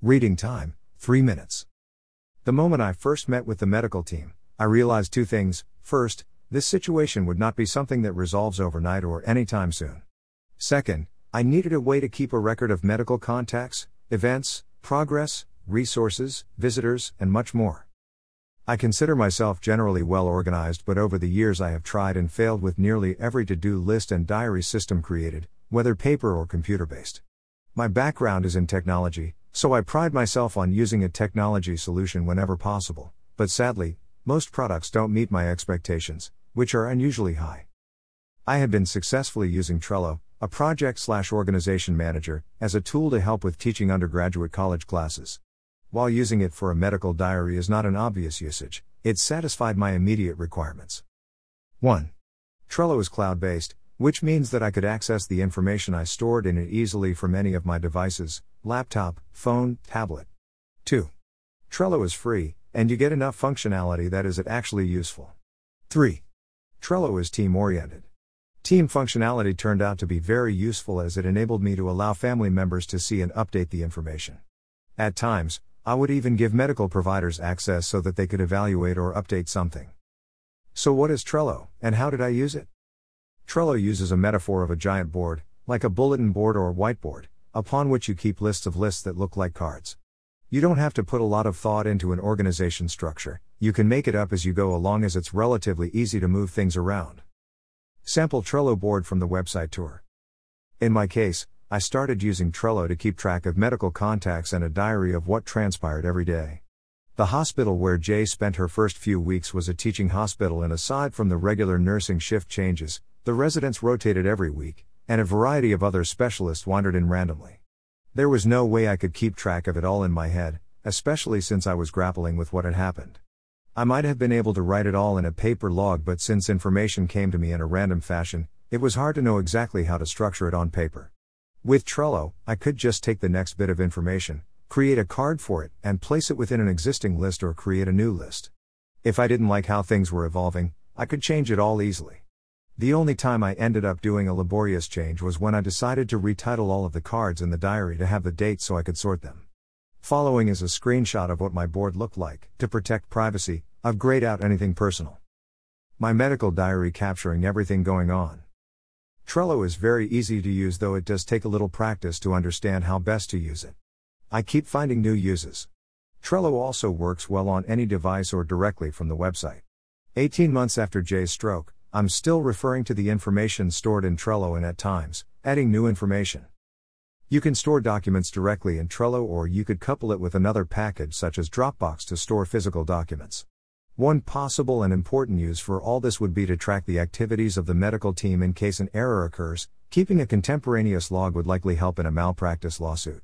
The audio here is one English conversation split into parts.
Reading time 3 minutes. The moment I first met with the medical team, I realized two things. First, this situation would not be something that resolves overnight or anytime soon. Second, I needed a way to keep a record of medical contacts, events, progress, resources, visitors, and much more. I consider myself generally well organized, but over the years I have tried and failed with nearly every to do list and diary system created, whether paper or computer based. My background is in technology, so I pride myself on using a technology solution whenever possible, but sadly, most products don't meet my expectations, which are unusually high. I have been successfully using Trello, a project slash organization manager, as a tool to help with teaching undergraduate college classes. While using it for a medical diary is not an obvious usage, it satisfied my immediate requirements. 1. Trello is cloud based, which means that I could access the information I stored in it easily from any of my devices laptop, phone, tablet. 2. Trello is free, and you get enough functionality that is it actually useful. 3. Trello is team oriented. Team functionality turned out to be very useful as it enabled me to allow family members to see and update the information. At times, I would even give medical providers access so that they could evaluate or update something. So, what is Trello, and how did I use it? Trello uses a metaphor of a giant board, like a bulletin board or whiteboard, upon which you keep lists of lists that look like cards. You don't have to put a lot of thought into an organization structure, you can make it up as you go along as it's relatively easy to move things around. Sample Trello board from the website tour. In my case, I started using Trello to keep track of medical contacts and a diary of what transpired every day. The hospital where Jay spent her first few weeks was a teaching hospital, and aside from the regular nursing shift changes, the residents rotated every week, and a variety of other specialists wandered in randomly. There was no way I could keep track of it all in my head, especially since I was grappling with what had happened. I might have been able to write it all in a paper log, but since information came to me in a random fashion, it was hard to know exactly how to structure it on paper. With Trello, I could just take the next bit of information, create a card for it, and place it within an existing list or create a new list. If I didn't like how things were evolving, I could change it all easily. The only time I ended up doing a laborious change was when I decided to retitle all of the cards in the diary to have the date so I could sort them. Following is a screenshot of what my board looked like. To protect privacy, I've grayed out anything personal. My medical diary capturing everything going on. Trello is very easy to use, though it does take a little practice to understand how best to use it. I keep finding new uses. Trello also works well on any device or directly from the website. 18 months after Jay's stroke, I'm still referring to the information stored in Trello and at times, adding new information. You can store documents directly in Trello or you could couple it with another package such as Dropbox to store physical documents. One possible and important use for all this would be to track the activities of the medical team in case an error occurs. Keeping a contemporaneous log would likely help in a malpractice lawsuit.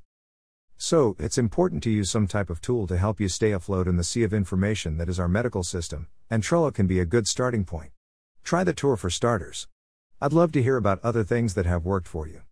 So, it's important to use some type of tool to help you stay afloat in the sea of information that is our medical system, and Trello can be a good starting point. Try the tour for starters. I'd love to hear about other things that have worked for you.